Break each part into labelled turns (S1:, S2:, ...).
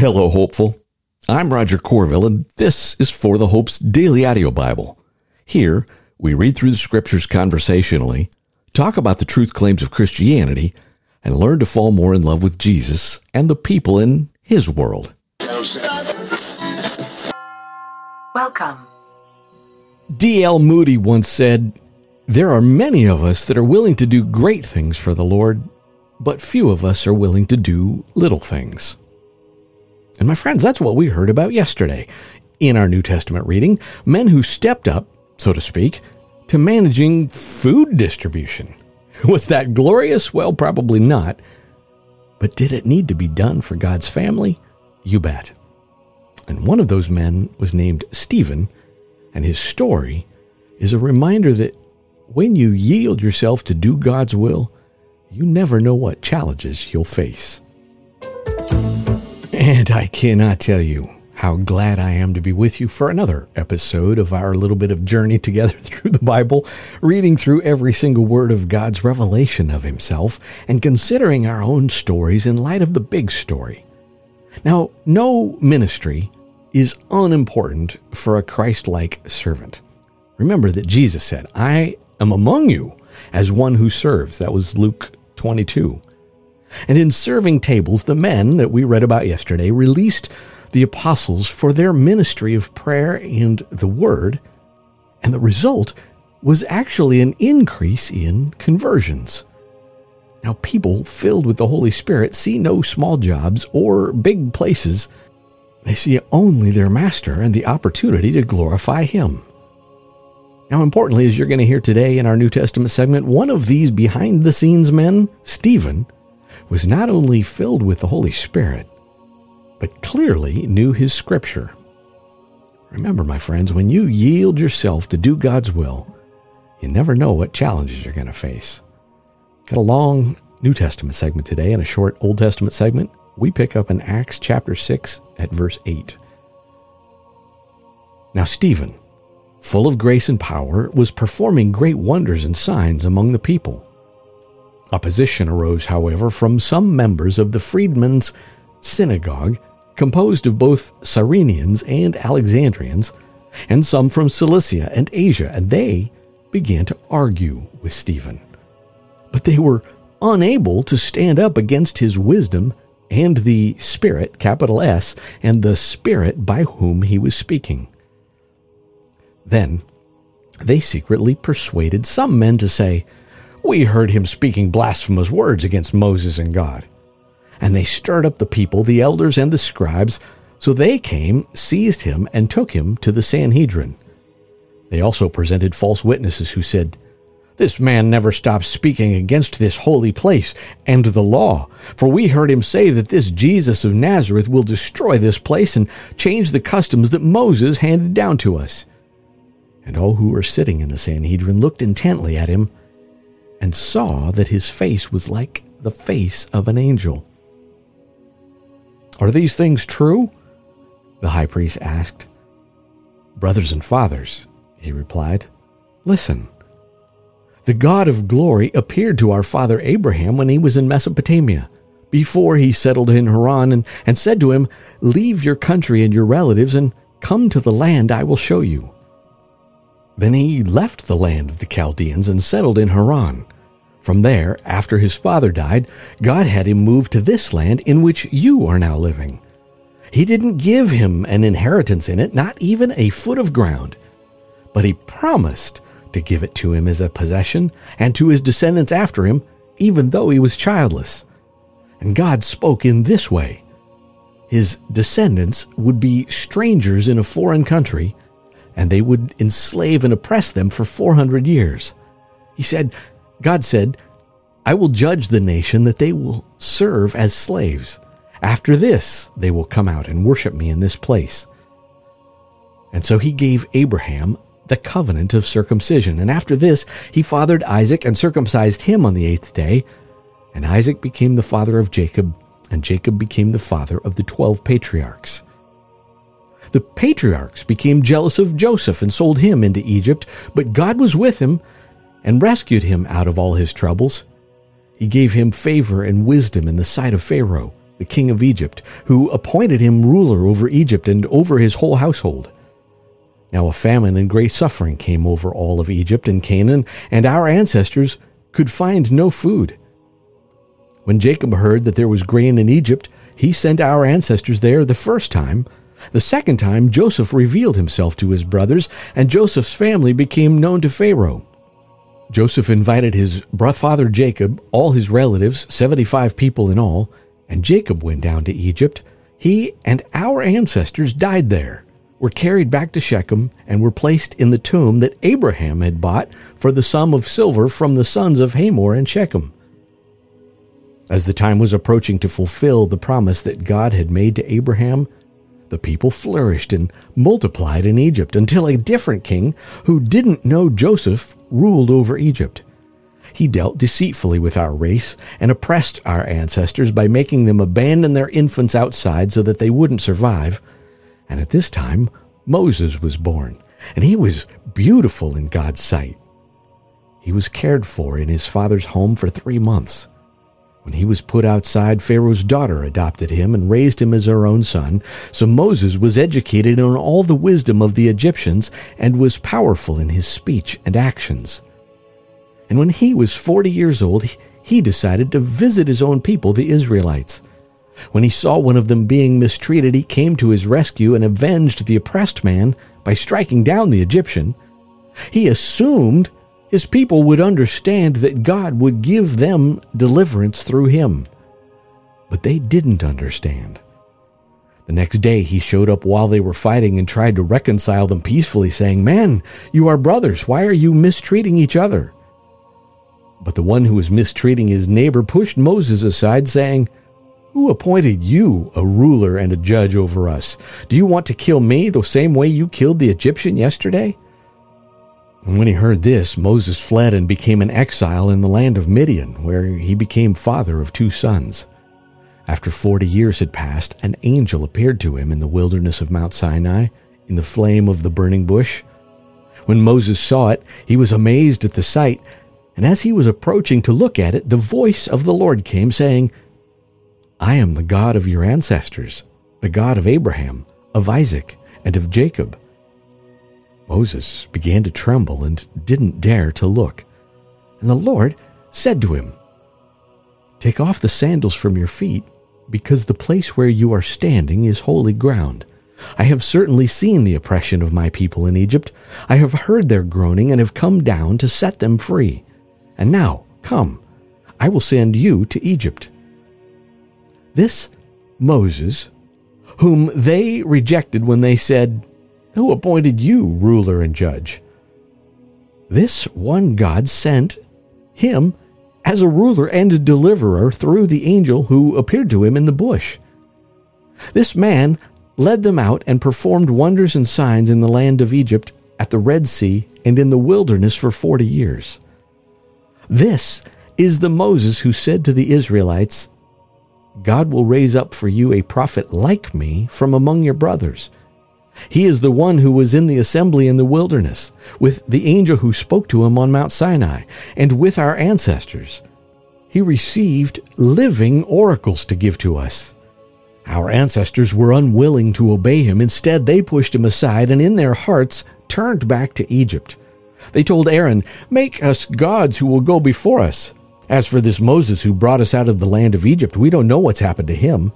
S1: Hello, hopeful. I'm Roger Corville, and this is For the Hope's Daily Audio Bible. Here, we read through the scriptures conversationally, talk about the truth claims of Christianity, and learn to fall more in love with Jesus and the people in His world.
S2: Welcome.
S1: D.L. Moody once said, There are many of us that are willing to do great things for the Lord, but few of us are willing to do little things. And my friends, that's what we heard about yesterday in our New Testament reading men who stepped up, so to speak, to managing food distribution. Was that glorious? Well, probably not. But did it need to be done for God's family? You bet. And one of those men was named Stephen, and his story is a reminder that when you yield yourself to do God's will, you never know what challenges you'll face. And I cannot tell you how glad I am to be with you for another episode of our little bit of journey together through the Bible, reading through every single word of God's revelation of Himself and considering our own stories in light of the big story. Now, no ministry is unimportant for a Christ like servant. Remember that Jesus said, I am among you as one who serves. That was Luke 22. And in serving tables, the men that we read about yesterday released the apostles for their ministry of prayer and the word, and the result was actually an increase in conversions. Now, people filled with the Holy Spirit see no small jobs or big places. They see only their Master and the opportunity to glorify Him. Now, importantly, as you're going to hear today in our New Testament segment, one of these behind the scenes men, Stephen, was not only filled with the Holy Spirit, but clearly knew his scripture. Remember, my friends, when you yield yourself to do God's will, you never know what challenges you're going to face. Got a long New Testament segment today and a short Old Testament segment. We pick up in Acts chapter 6 at verse 8. Now, Stephen, full of grace and power, was performing great wonders and signs among the people. Opposition arose, however, from some members of the freedmen's synagogue, composed of both Cyrenians and Alexandrians, and some from Cilicia and Asia, and they began to argue with Stephen. But they were unable to stand up against his wisdom and the Spirit, capital S, and the Spirit by whom he was speaking. Then they secretly persuaded some men to say, we heard him speaking blasphemous words against Moses and God. And they stirred up the people, the elders and the scribes, so they came, seized him, and took him to the Sanhedrin. They also presented false witnesses who said, This man never stops speaking against this holy place and the law, for we heard him say that this Jesus of Nazareth will destroy this place and change the customs that Moses handed down to us. And all who were sitting in the Sanhedrin looked intently at him and saw that his face was like the face of an angel. Are these things true? The high priest asked. Brothers and fathers, he replied, listen. The God of glory appeared to our father Abraham when he was in Mesopotamia, before he settled in Haran, and, and said to him, Leave your country and your relatives and come to the land I will show you. Then he left the land of the Chaldeans and settled in Haran. From there, after his father died, God had him move to this land in which you are now living. He didn't give him an inheritance in it, not even a foot of ground, but he promised to give it to him as a possession and to his descendants after him, even though he was childless. And God spoke in this way His descendants would be strangers in a foreign country and they would enslave and oppress them for 400 years. He said, God said, I will judge the nation that they will serve as slaves. After this, they will come out and worship me in this place. And so he gave Abraham the covenant of circumcision. And after this, he fathered Isaac and circumcised him on the eighth day. And Isaac became the father of Jacob, and Jacob became the father of the twelve patriarchs. The patriarchs became jealous of Joseph and sold him into Egypt, but God was with him and rescued him out of all his troubles. He gave him favor and wisdom in the sight of Pharaoh, the king of Egypt, who appointed him ruler over Egypt and over his whole household. Now a famine and great suffering came over all of Egypt and Canaan, and our ancestors could find no food. When Jacob heard that there was grain in Egypt, he sent our ancestors there the first time. The second time, Joseph revealed himself to his brothers, and Joseph's family became known to Pharaoh. Joseph invited his father Jacob, all his relatives, 75 people in all, and Jacob went down to Egypt. He and our ancestors died there were carried back to Shechem and were placed in the tomb that Abraham had bought for the sum of silver from the sons of Hamor and Shechem. As the time was approaching to fulfill the promise that God had made to Abraham, the people flourished and multiplied in Egypt until a different king who didn't know Joseph ruled over Egypt. He dealt deceitfully with our race and oppressed our ancestors by making them abandon their infants outside so that they wouldn't survive and at this time, Moses was born, and he was beautiful in God's sight. He was cared for in his father's home for three months. When he was put outside, Pharaoh's daughter adopted him and raised him as her own son. So Moses was educated in all the wisdom of the Egyptians and was powerful in his speech and actions. And when he was 40 years old, he decided to visit his own people, the Israelites. When he saw one of them being mistreated, he came to his rescue and avenged the oppressed man by striking down the Egyptian. He assumed his people would understand that God would give them deliverance through him. But they didn't understand. The next day he showed up while they were fighting and tried to reconcile them peacefully, saying, Men, you are brothers. Why are you mistreating each other? But the one who was mistreating his neighbor pushed Moses aside, saying, who appointed you a ruler and a judge over us? Do you want to kill me the same way you killed the Egyptian yesterday? And when he heard this, Moses fled and became an exile in the land of Midian, where he became father of two sons. After forty years had passed, an angel appeared to him in the wilderness of Mount Sinai, in the flame of the burning bush. When Moses saw it, he was amazed at the sight, and as he was approaching to look at it, the voice of the Lord came, saying, I am the God of your ancestors, the God of Abraham, of Isaac, and of Jacob. Moses began to tremble and didn't dare to look. And the Lord said to him, Take off the sandals from your feet, because the place where you are standing is holy ground. I have certainly seen the oppression of my people in Egypt. I have heard their groaning and have come down to set them free. And now, come, I will send you to Egypt. This Moses, whom they rejected when they said, Who appointed you ruler and judge? This one God sent him as a ruler and a deliverer through the angel who appeared to him in the bush. This man led them out and performed wonders and signs in the land of Egypt, at the Red Sea, and in the wilderness for forty years. This is the Moses who said to the Israelites, God will raise up for you a prophet like me from among your brothers. He is the one who was in the assembly in the wilderness, with the angel who spoke to him on Mount Sinai, and with our ancestors. He received living oracles to give to us. Our ancestors were unwilling to obey him. Instead, they pushed him aside and in their hearts turned back to Egypt. They told Aaron, Make us gods who will go before us. As for this Moses who brought us out of the land of Egypt, we don't know what's happened to him.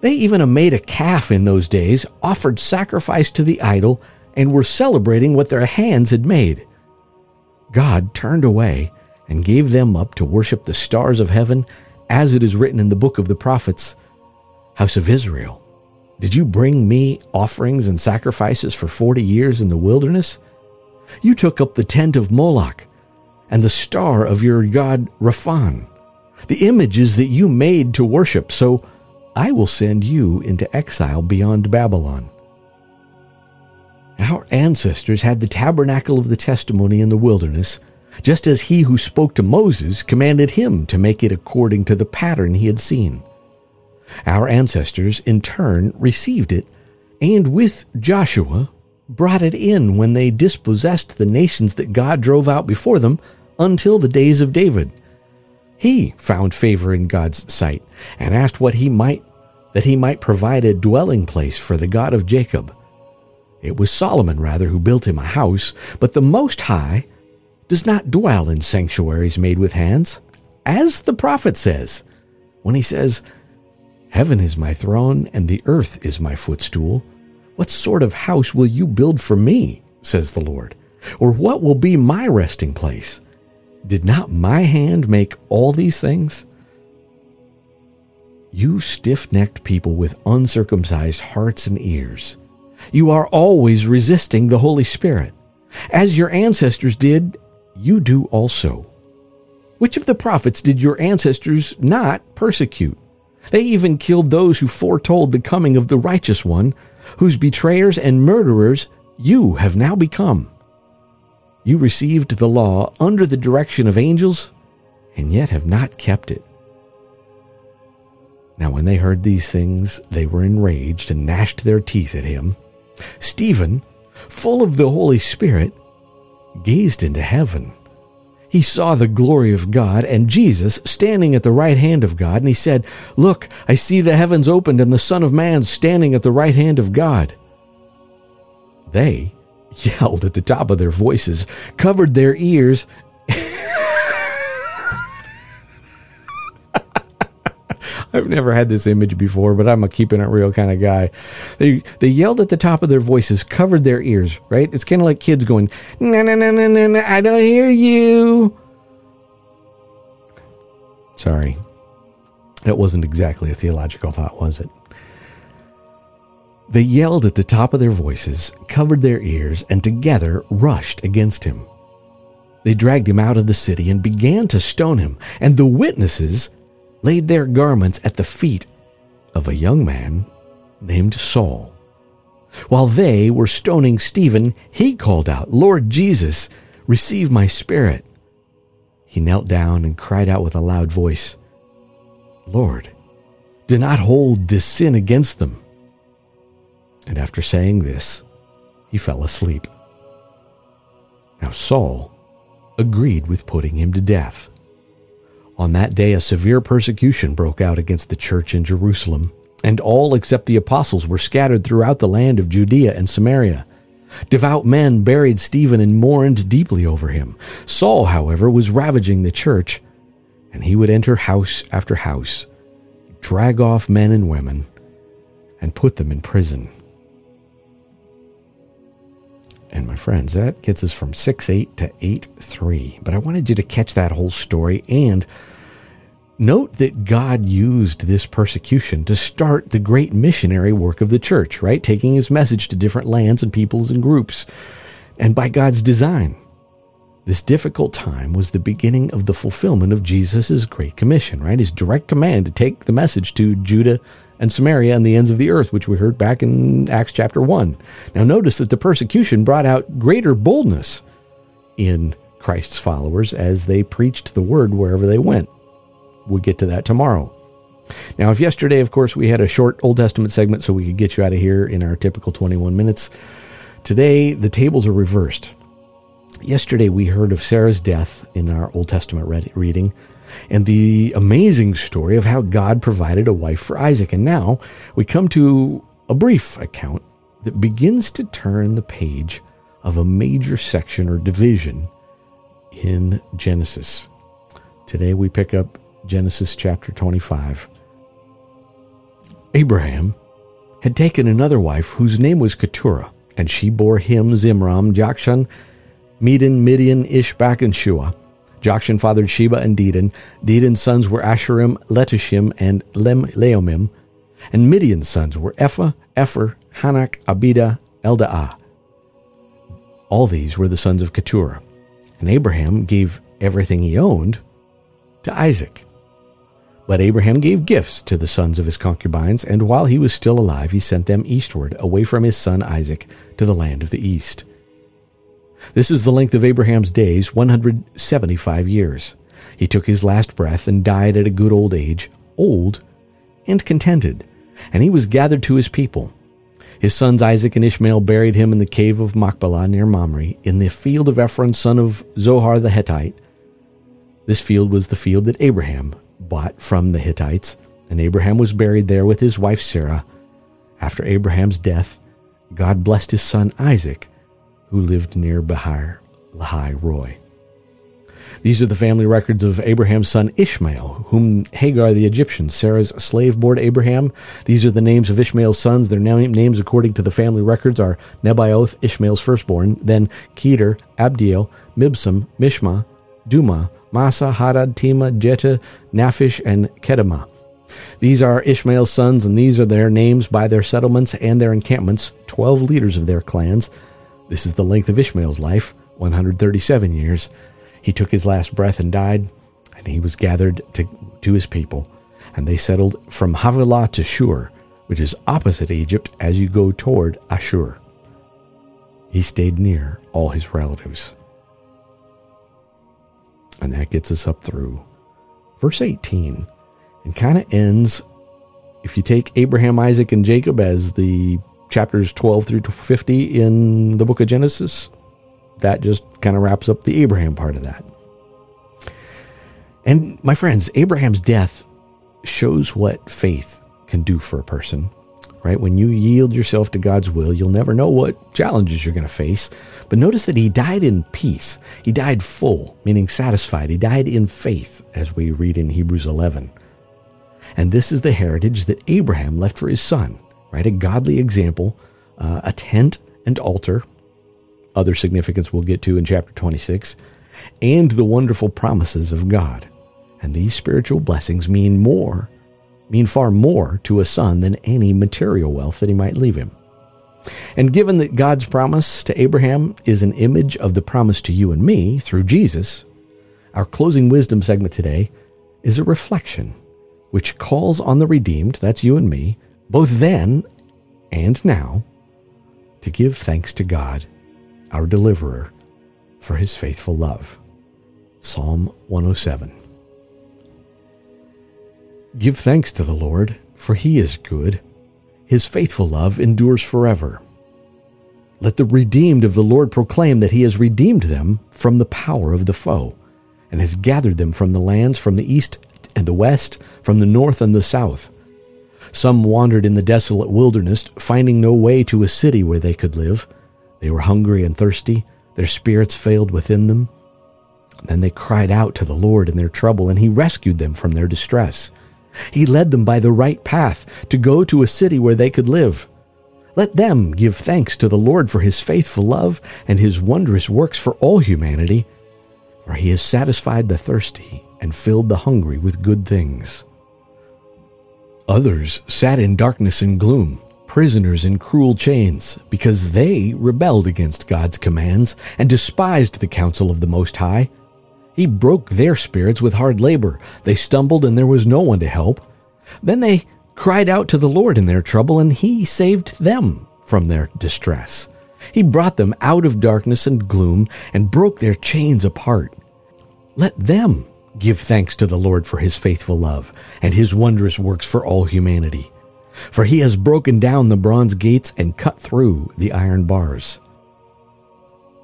S1: They even made a calf in those days, offered sacrifice to the idol, and were celebrating what their hands had made. God turned away and gave them up to worship the stars of heaven, as it is written in the book of the prophets House of Israel, did you bring me offerings and sacrifices for forty years in the wilderness? You took up the tent of Moloch and the star of your god Rephan, the images that you made to worship, so I will send you into exile beyond Babylon. Our ancestors had the tabernacle of the testimony in the wilderness, just as he who spoke to Moses commanded him to make it according to the pattern he had seen. Our ancestors, in turn, received it, and with Joshua brought it in when they dispossessed the nations that God drove out before them until the days of David. he found favor in God's sight and asked what he might that he might provide a dwelling place for the God of Jacob. It was Solomon rather who built him a house, but the Most High does not dwell in sanctuaries made with hands, as the prophet says when he says, Heaven is my throne and the earth is my footstool. What sort of house will you build for me? says the Lord. Or what will be my resting place? Did not my hand make all these things? You stiff necked people with uncircumcised hearts and ears, you are always resisting the Holy Spirit. As your ancestors did, you do also. Which of the prophets did your ancestors not persecute? They even killed those who foretold the coming of the righteous one, whose betrayers and murderers you have now become. You received the law under the direction of angels, and yet have not kept it. Now, when they heard these things, they were enraged and gnashed their teeth at him. Stephen, full of the Holy Spirit, gazed into heaven. He saw the glory of God and Jesus standing at the right hand of God, and he said, Look, I see the heavens opened and the Son of Man standing at the right hand of God. They yelled at the top of their voices, covered their ears, I've never had this image before, but I'm a keeping it real kind of guy. They they yelled at the top of their voices, covered their ears, right? It's kind of like kids going, "No, no, no, no, no, no, I don't hear you." Sorry. That wasn't exactly a theological thought, was it? They yelled at the top of their voices, covered their ears, and together rushed against him. They dragged him out of the city and began to stone him, and the witnesses laid their garments at the feet of a young man named Saul. While they were stoning Stephen, he called out, Lord Jesus, receive my spirit. He knelt down and cried out with a loud voice, Lord, do not hold this sin against them. And after saying this, he fell asleep. Now Saul agreed with putting him to death. On that day, a severe persecution broke out against the church in Jerusalem, and all except the apostles were scattered throughout the land of Judea and Samaria. Devout men buried Stephen and mourned deeply over him. Saul, however, was ravaging the church, and he would enter house after house, drag off men and women, and put them in prison. And my friends, that gets us from 6 8 to 8 3. But I wanted you to catch that whole story and Note that God used this persecution to start the great missionary work of the church, right? Taking his message to different lands and peoples and groups. And by God's design, this difficult time was the beginning of the fulfillment of Jesus' great commission, right? His direct command to take the message to Judah and Samaria and the ends of the earth, which we heard back in Acts chapter 1. Now, notice that the persecution brought out greater boldness in Christ's followers as they preached the word wherever they went. We'll get to that tomorrow. Now, if yesterday, of course, we had a short Old Testament segment so we could get you out of here in our typical 21 minutes, today the tables are reversed. Yesterday, we heard of Sarah's death in our Old Testament reading and the amazing story of how God provided a wife for Isaac. And now we come to a brief account that begins to turn the page of a major section or division in Genesis. Today we pick up Genesis chapter 25. Abraham had taken another wife whose name was Keturah, and she bore him Zimran, Jokshan, Medan, Midian, Ishbak, and Shuah. Jokshan fathered Sheba and Dedan. Dedan's sons were Asshurim, Letushim, and Lem- Leummim. And Midian's sons were Ephah, Epher, Hanoch, Abida, Eldaah. All these were the sons of Keturah. And Abraham gave everything he owned to Isaac. But Abraham gave gifts to the sons of his concubines, and while he was still alive, he sent them eastward, away from his son Isaac, to the land of the east. This is the length of Abraham's days, 175 years. He took his last breath and died at a good old age, old and contented, and he was gathered to his people. His sons Isaac and Ishmael buried him in the cave of Machpelah near Mamre, in the field of Ephron son of Zohar the Hittite. This field was the field that Abraham bought from the Hittites, and Abraham was buried there with his wife Sarah. After Abraham's death, God blessed his son Isaac, who lived near Beer Lahai Roi. These are the family records of Abraham's son Ishmael, whom Hagar the Egyptian, Sarah's slave, bore to Abraham. These are the names of Ishmael's sons. Their names, according to the family records, are Nebaioth, Ishmael's firstborn, then Kedar, Adbeel, Mibsam, Mishma, Dumah, Massa, Hadad, Tema, Jetur, Naphish, and Kedemah. These are Ishmael's sons, and these are their names by their settlements and their encampments, twelve leaders of their clans. This is the length of Ishmael's life, 137 years. He took his last breath and died, and he was gathered to, to his people. And they settled from Havilah to Shur, which is opposite Egypt as you go toward Asshur. He stayed near all his relatives. And that gets us up through verse 18 and kind of ends. If you take Abraham, Isaac, and Jacob as the chapters 12 through 50 in the book of Genesis, that just kind of wraps up the Abraham part of that. And my friends, Abraham's death shows what faith can do for a person, right? When you yield yourself to God's will, you'll never know what challenges you're going to face. But notice that he died in peace. He died full, meaning satisfied. He died in faith, as we read in Hebrews 11. And this is the heritage that Abraham left for his son, right? A godly example, uh, a tent and altar, other significance we'll get to in chapter 26, and the wonderful promises of God. And these spiritual blessings mean more, mean far more to a son than any material wealth that he might leave him. And given that God's promise to Abraham is an image of the promise to you and me through Jesus, our closing wisdom segment today is a reflection which calls on the redeemed, that's you and me, both then and now, to give thanks to God our deliverer, for his faithful love. Psalm 107. Give thanks to the Lord, for he is good. His faithful love endures forever. Let the redeemed of the Lord proclaim that he has redeemed them from the power of the foe, and has gathered them from the lands from the east and the west, from the north and the south. Some wandered in the desolate wilderness, finding no way to a city where they could live. They were hungry and thirsty, their spirits failed within them. Then they cried out to the Lord in their trouble, and He rescued them from their distress. He led them by the right path to go to a city where they could live. Let them give thanks to the Lord for His faithful love and His wondrous works for all humanity, for He has satisfied the thirsty and filled the hungry with good things. Others sat in darkness and gloom prisoners in cruel chains, because they rebelled against God's commands and despised the counsel of the Most High. He broke their spirits with hard labor. They stumbled, and there was no one to help. Then they cried out to the Lord in their trouble, and He saved them from their distress. He brought them out of darkness and gloom and broke their chains apart. Let them give thanks to the Lord for His faithful love and His wondrous works for all humanity for he has broken down the bronze gates and cut through the iron bars.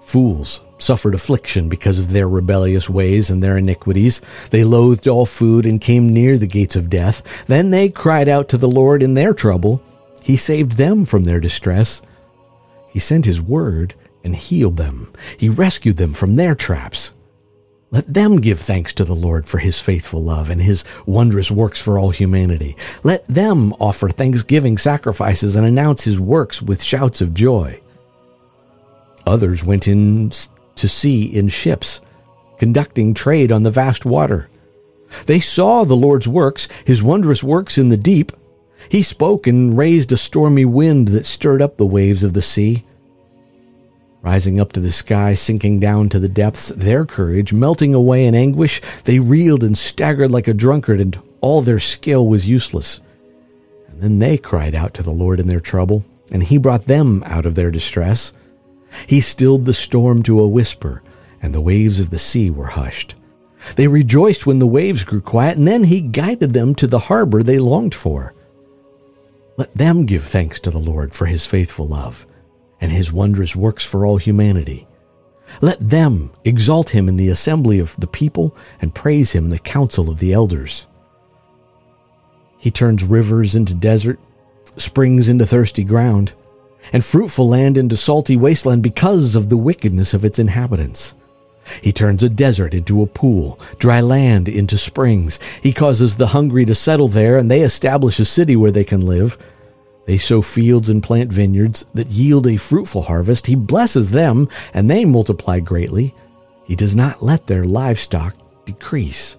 S1: Fools suffered affliction because of their rebellious ways and their iniquities. They loathed all food and came near the gates of death. Then they cried out to the Lord in their trouble. He saved them from their distress. He sent his word and healed them. He rescued them from their traps. Let them give thanks to the Lord for his faithful love and his wondrous works for all humanity. Let them offer thanksgiving sacrifices and announce his works with shouts of joy. Others went in to sea in ships, conducting trade on the vast water. They saw the Lord's works, his wondrous works in the deep. He spoke and raised a stormy wind that stirred up the waves of the sea rising up to the sky, sinking down to the depths, their courage melting away in anguish, they reeled and staggered like a drunkard, and all their skill was useless. And then they cried out to the Lord in their trouble, and he brought them out of their distress. He stilled the storm to a whisper, and the waves of the sea were hushed. They rejoiced when the waves grew quiet, and then he guided them to the harbor they longed for. Let them give thanks to the Lord for his faithful love and his wondrous works for all humanity. Let them exalt him in the assembly of the people and praise him in the council of the elders. He turns rivers into desert, springs into thirsty ground, and fruitful land into salty wasteland because of the wickedness of its inhabitants. He turns a desert into a pool, dry land into springs. He causes the hungry to settle there, and they establish a city where they can live. They sow fields and plant vineyards that yield a fruitful harvest. He blesses them, and they multiply greatly. He does not let their livestock decrease.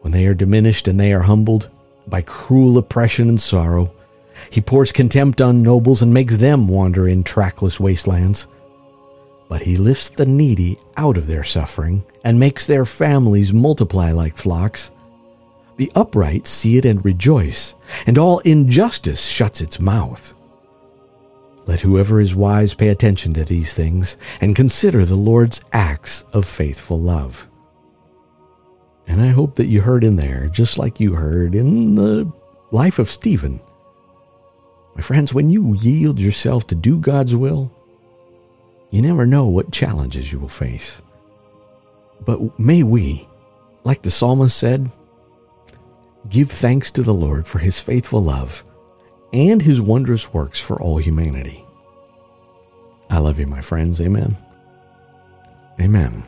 S1: When they are diminished and they are humbled by cruel oppression and sorrow, he pours contempt on nobles and makes them wander in trackless wastelands. But he lifts the needy out of their suffering and makes their families multiply like flocks. The upright see it and rejoice, and all injustice shuts its mouth. Let whoever is wise pay attention to these things and consider the Lord's acts of faithful love. And I hope that you heard in there, just like you heard in the life of Stephen. My friends, when you yield yourself to do God's will, you never know what challenges you will face. But may we, like the psalmist said, Give thanks to the Lord for his faithful love and his wondrous works for all humanity. I love you, my friends. Amen. Amen.